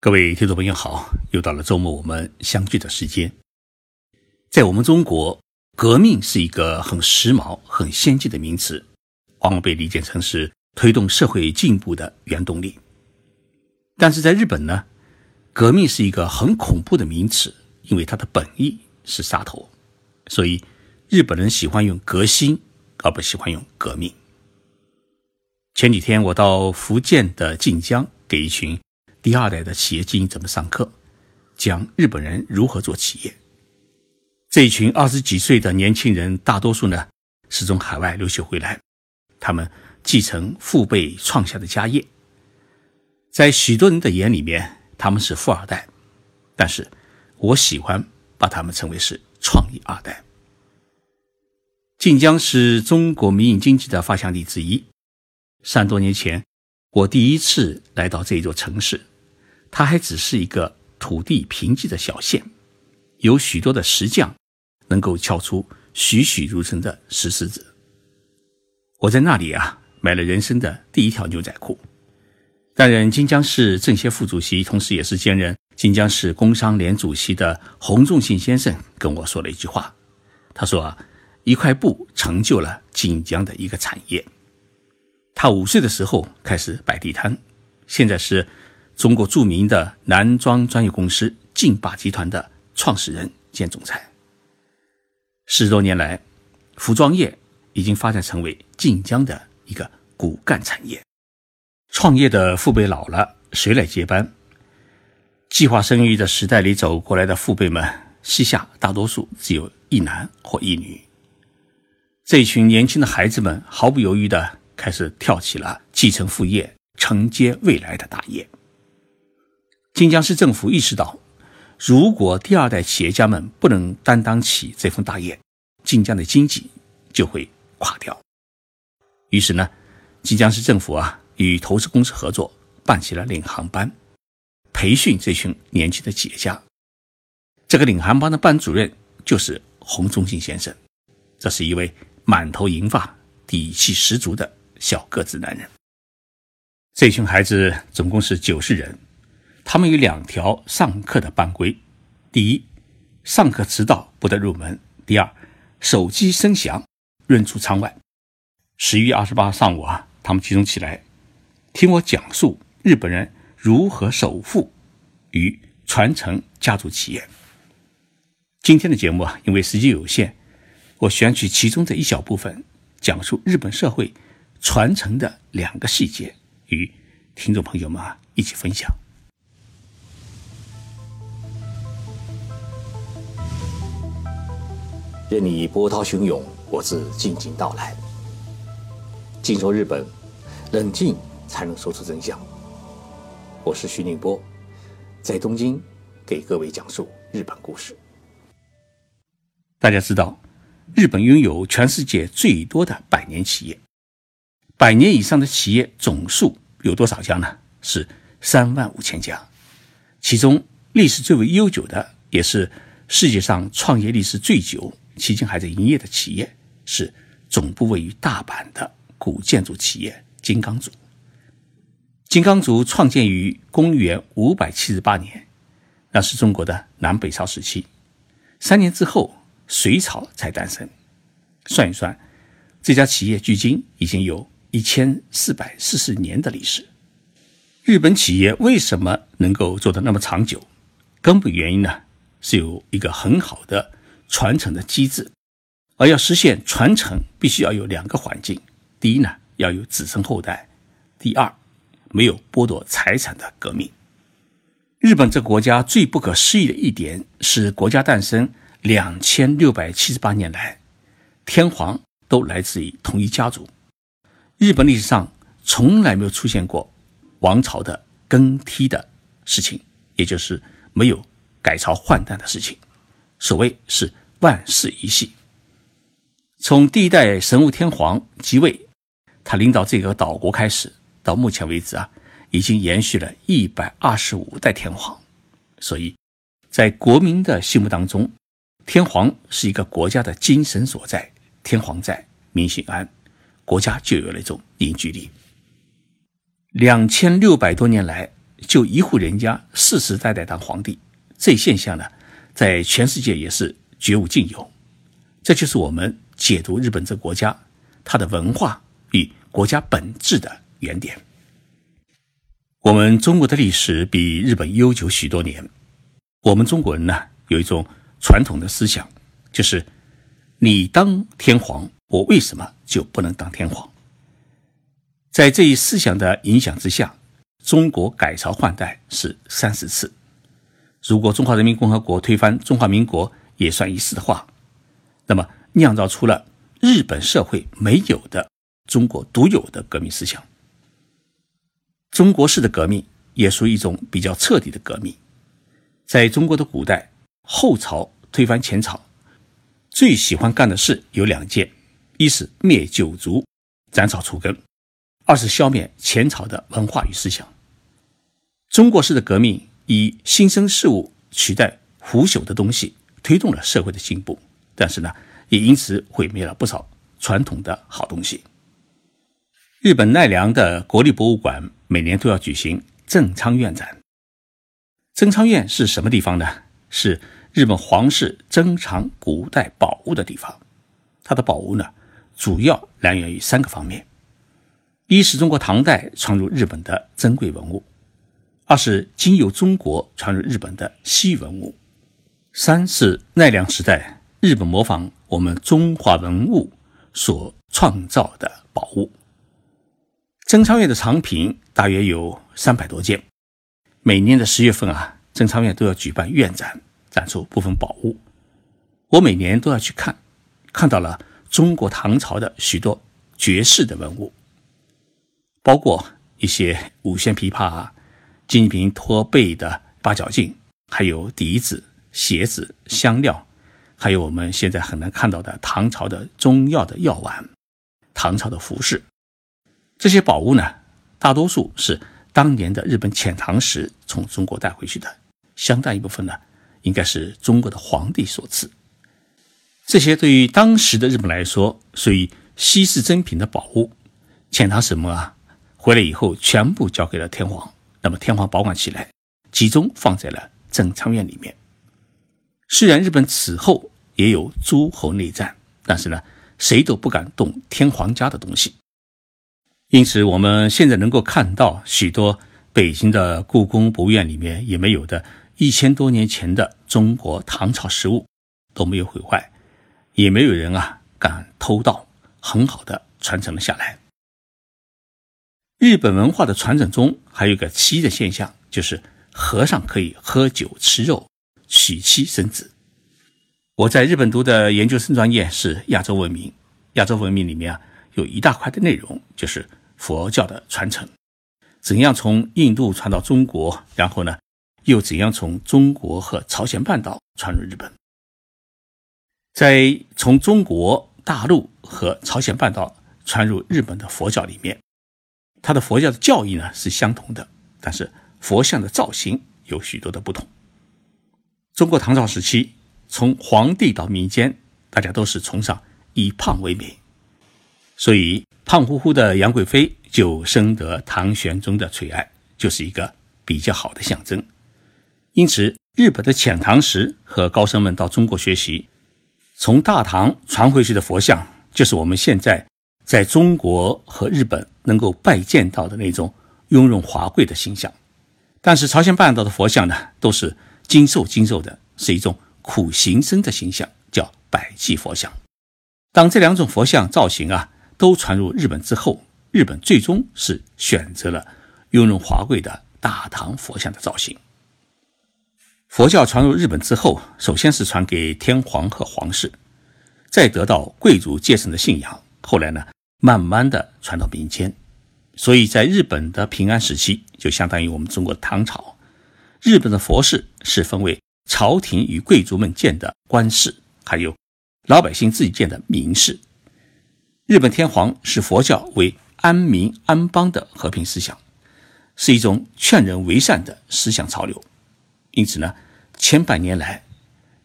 各位听众朋友好，又到了周末我们相聚的时间。在我们中国，革命是一个很时髦、很先进的名词，往往被理解成是推动社会进步的原动力。但是在日本呢，革命是一个很恐怖的名词，因为它的本意是杀头，所以日本人喜欢用革新，而不喜欢用革命。前几天我到福建的晋江，给一群。第二代的企业经营怎么上课？讲日本人如何做企业。这一群二十几岁的年轻人，大多数呢是从海外留学回来，他们继承父辈创下的家业，在许多人的眼里面，他们是富二代，但是我喜欢把他们称为是创意二代。晋江是中国民营经济的发祥地之一，三多年前。我第一次来到这座城市，它还只是一个土地贫瘠的小县，有许多的石匠能够敲出栩栩如生的石狮子。我在那里啊，买了人生的第一条牛仔裤。担任金江市政协副主席，同时也是兼任金江市工商联主席的洪仲信先生跟我说了一句话，他说啊，一块布成就了锦江的一个产业。他五岁的时候开始摆地摊，现在是中国著名的男装专业公司劲霸集团的创始人兼总裁。十多年来，服装业已经发展成为晋江的一个骨干产业。创业的父辈老了，谁来接班？计划生育的时代里走过来的父辈们，膝下大多数只有一男或一女。这群年轻的孩子们毫不犹豫的。开始跳起了继承父业、承接未来的大业。晋江市政府意识到，如果第二代企业家们不能担当起这份大业，晋江的经济就会垮掉。于是呢，晋江市政府啊与投资公司合作，办起了领航班，培训这群年轻的企业家。这个领航班的班主任就是洪忠信先生，这是一位满头银发、底气十足的。小个子男人，这群孩子总共是九十人，他们有两条上课的班规：第一，上课迟到不得入门；第二，手机声响扔出窗外。十一月二十八上午啊，他们集中起来，听我讲述日本人如何首富与传承家族企业。今天的节目啊，因为时间有限，我选取其中的一小部分，讲述日本社会。传承的两个细节，与听众朋友们啊一起分享。任你波涛汹涌，我自静静到来。静说日本，冷静才能说出真相。我是徐宁波，在东京给各位讲述日本故事。大家知道，日本拥有全世界最多的百年企业。百年以上的企业总数有多少家呢？是三万五千家，其中历史最为悠久的，也是世界上创业历史最久、迄今还在营业的企业，是总部位于大阪的古建筑企业金刚组。金刚组创建于公元五百七十八年，那是中国的南北朝时期。三年之后，隋朝才诞生。算一算，这家企业距今已经有。一千四百四十年的历史，日本企业为什么能够做得那么长久？根本原因呢，是有一个很好的传承的机制，而要实现传承，必须要有两个环境：第一呢，要有子孙后代；第二，没有剥夺财产的革命。日本这个国家最不可思议的一点是，国家诞生两千六百七十八年来，天皇都来自于同一家族。日本历史上从来没有出现过王朝的更替的事情，也就是没有改朝换代的事情。所谓是万世一系。从第一代神武天皇即位，他领导这个岛国开始，到目前为止啊，已经延续了一百二十五代天皇。所以，在国民的心目当中，天皇是一个国家的精神所在。天皇在，民心安。国家就有了一种凝聚力。两千六百多年来，就一户人家世世代代当皇帝，这现象呢，在全世界也是绝无仅有。这就是我们解读日本这个国家它的文化与国家本质的原点。我们中国的历史比日本悠久许多年。我们中国人呢，有一种传统的思想，就是你当天皇，我为什么就不能当天皇？在这一思想的影响之下，中国改朝换代是三十次。如果中华人民共和国推翻中华民国也算一次的话，那么酿造出了日本社会没有的中国独有的革命思想。中国式的革命也属于一种比较彻底的革命。在中国的古代，后朝推翻前朝，最喜欢干的事有两件：一是灭九族，斩草除根；二是消灭前朝的文化与思想。中国式的革命以新生事物取代腐朽的东西，推动了社会的进步，但是呢，也因此毁灭了不少传统的好东西。日本奈良的国立博物馆每年都要举行正仓院展。增昌院是什么地方呢？是日本皇室珍藏古代宝物的地方。它的宝物呢，主要来源于三个方面：一是中国唐代传入日本的珍贵文物；二是经由中国传入日本的稀文物；三是奈良时代日本模仿我们中华文物所创造的宝物。增昌院的藏品大约有三百多件。每年的十月份啊，正仓院都要举办院展，展出部分宝物。我每年都要去看，看到了中国唐朝的许多绝世的文物，包括一些五弦琵琶啊、金瓶托背的八角镜，还有笛子、鞋子、香料，还有我们现在很难看到的唐朝的中药的药丸、唐朝的服饰。这些宝物呢，大多数是。当年的日本遣唐时从中国带回去的相当一部分呢，应该是中国的皇帝所赐。这些对于当时的日本来说属于稀世珍品的宝物，遣唐使们啊回来以后全部交给了天皇，那么天皇保管起来，集中放在了正仓院里面。虽然日本此后也有诸侯内战，但是呢，谁都不敢动天皇家的东西。因此，我们现在能够看到许多北京的故宫博物院里面也没有的一千多年前的中国唐朝实物都没有毁坏，也没有人啊敢偷盗，很好的传承了下来。日本文化的传承中还有一个奇异的现象，就是和尚可以喝酒吃肉，娶妻生子。我在日本读的研究生专业是亚洲文明，亚洲文明里面啊有一大块的内容就是。佛教的传承，怎样从印度传到中国，然后呢，又怎样从中国和朝鲜半岛传入日本？在从中国大陆和朝鲜半岛传入日本的佛教里面，它的佛教的教义呢是相同的，但是佛像的造型有许多的不同。中国唐朝时期，从皇帝到民间，大家都是崇尚以胖为美，所以。胖乎乎的杨贵妃就深得唐玄宗的垂爱，就是一个比较好的象征。因此，日本的遣唐使和高僧们到中国学习，从大唐传回去的佛像，就是我们现在在中国和日本能够拜见到的那种雍容华贵的形象。但是，朝鲜半岛的佛像呢，都是精瘦精瘦的，是一种苦行僧的形象，叫百济佛像。当这两种佛像造型啊。都传入日本之后，日本最终是选择了雍容华贵的大唐佛像的造型。佛教传入日本之后，首先是传给天皇和皇室，再得到贵族阶层的信仰，后来呢，慢慢的传到民间。所以在日本的平安时期，就相当于我们中国唐朝，日本的佛事是分为朝廷与贵族们建的官事，还有老百姓自己建的民事。日本天皇视佛教为安民安邦的和平思想，是一种劝人为善的思想潮流。因此呢，千百年来，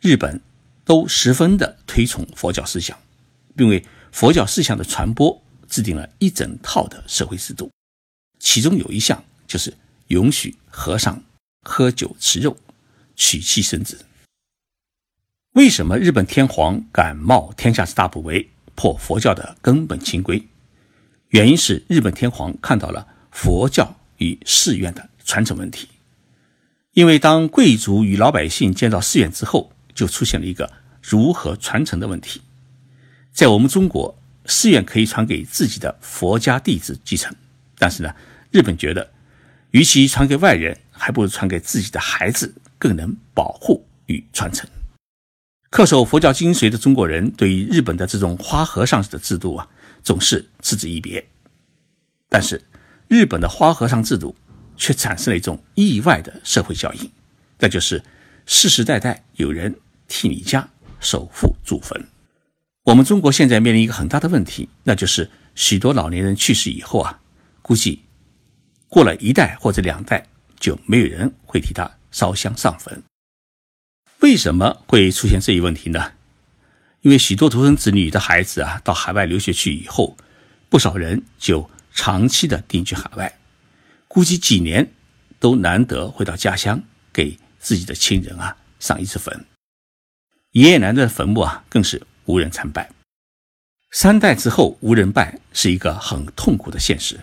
日本都十分的推崇佛教思想，并为佛教思想的传播制定了一整套的社会制度。其中有一项就是允许和尚喝酒吃肉、娶妻生子。为什么日本天皇敢冒天下之大不韪破佛教的根本清规？原因是日本天皇看到了佛教与寺院的传承问题。因为当贵族与老百姓建造寺院之后，就出现了一个如何传承的问题。在我们中国，寺院可以传给自己的佛家弟子继承，但是呢，日本觉得，与其传给外人，还不如传给自己的孩子，更能保护与传承。恪守佛教精髓的中国人，对于日本的这种花和尚的制度啊，总是嗤之以鼻。但是，日本的花和尚制度。却产生了一种意外的社会效应，那就是世世代代有人替你家守护祖坟。我们中国现在面临一个很大的问题，那就是许多老年人去世以后啊，估计过了一代或者两代就没有人会替他烧香上坟。为什么会出现这一问题呢？因为许多独生子女的孩子啊，到海外留学去以后，不少人就长期的定居海外。估计几年都难得回到家乡，给自己的亲人啊上一次坟。爷爷奶奶的坟墓啊，更是无人参拜。三代之后无人拜，是一个很痛苦的现实。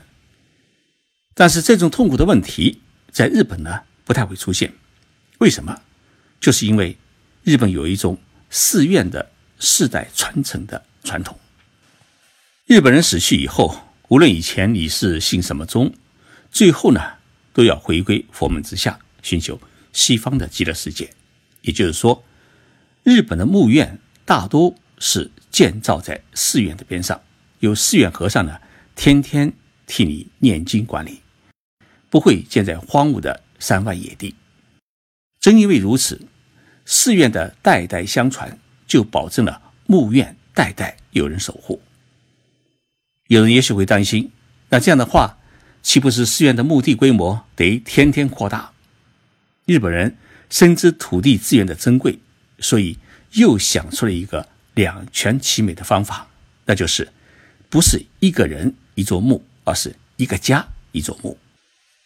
但是这种痛苦的问题，在日本呢不太会出现。为什么？就是因为日本有一种寺院的世代传承的传统。日本人死去以后，无论以前你是信什么宗。最后呢，都要回归佛门之下，寻求西方的极乐世界。也就是说，日本的墓院大多是建造在寺院的边上，有寺院和尚呢，天天替你念经管理，不会建在荒芜的山外野地。正因为如此，寺院的代代相传，就保证了墓院代代有人守护。有人也许会担心，那这样的话。岂不是寺院的墓地规模得天天扩大？日本人深知土地资源的珍贵，所以又想出了一个两全其美的方法，那就是不是一个人一座墓，而是一个家一座墓。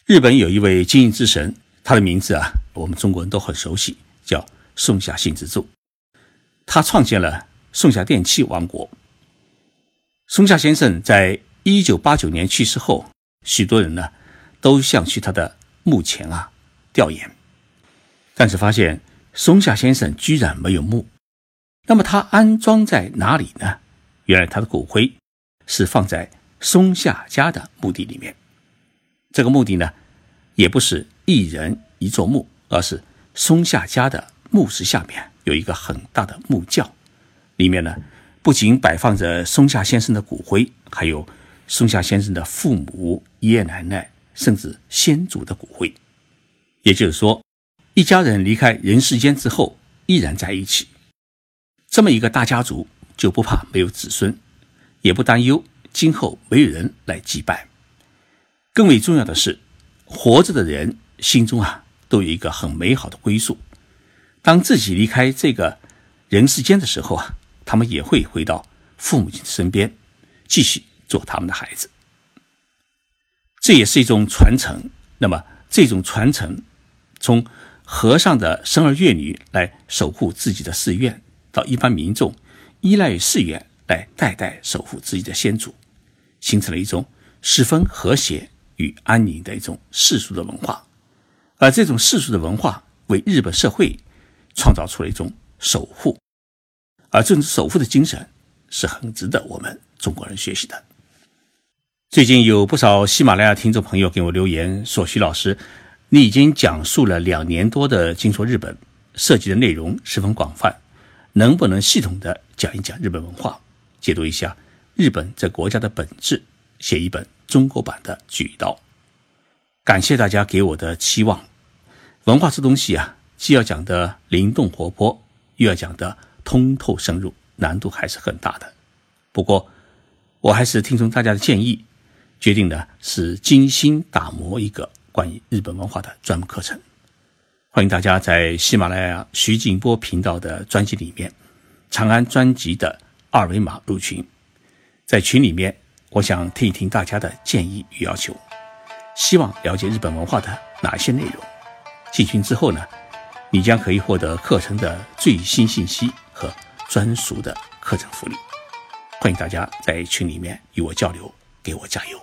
日本有一位经营之神，他的名字啊，我们中国人都很熟悉，叫松下幸之助。他创建了松下电器王国。松下先生在一九八九年去世后。许多人呢，都想去他的墓前啊调研，但是发现松下先生居然没有墓。那么他安装在哪里呢？原来他的骨灰是放在松下家的墓地里面。这个墓地呢，也不是一人一座墓，而是松下家的墓室下面有一个很大的木窖，里面呢不仅摆放着松下先生的骨灰，还有。松下先生的父母、爷爷奶奶，甚至先祖的骨灰，也就是说，一家人离开人世间之后依然在一起。这么一个大家族，就不怕没有子孙，也不担忧今后没有人来祭拜。更为重要的是，活着的人心中啊，都有一个很美好的归宿。当自己离开这个人世间的时候啊，他们也会回到父母亲身边，继续。做他们的孩子，这也是一种传承。那么，这种传承，从和尚的生儿育女来守护自己的寺院，到一般民众依赖于寺院来代代守护自己的先祖，形成了一种十分和谐与安宁的一种世俗的文化。而这种世俗的文化，为日本社会创造出了一种守护，而这种守护的精神，是很值得我们中国人学习的。最近有不少喜马拉雅听众朋友给我留言说：“徐老师，你已经讲述了两年多的《金说日本》，涉及的内容十分广泛，能不能系统的讲一讲日本文化，解读一下日本这国家的本质，写一本中国版的《举刀》？”感谢大家给我的期望。文化这东西啊，既要讲的灵动活泼，又要讲的通透深入，难度还是很大的。不过，我还是听从大家的建议。决定的是精心打磨一个关于日本文化的专门课程，欢迎大家在喜马拉雅徐静波频道的专辑里面长安专辑的二维码入群，在群里面，我想听一听大家的建议与要求。希望了解日本文化的哪些内容。进群之后呢，你将可以获得课程的最新信息和专属的课程福利。欢迎大家在群里面与我交流，给我加油。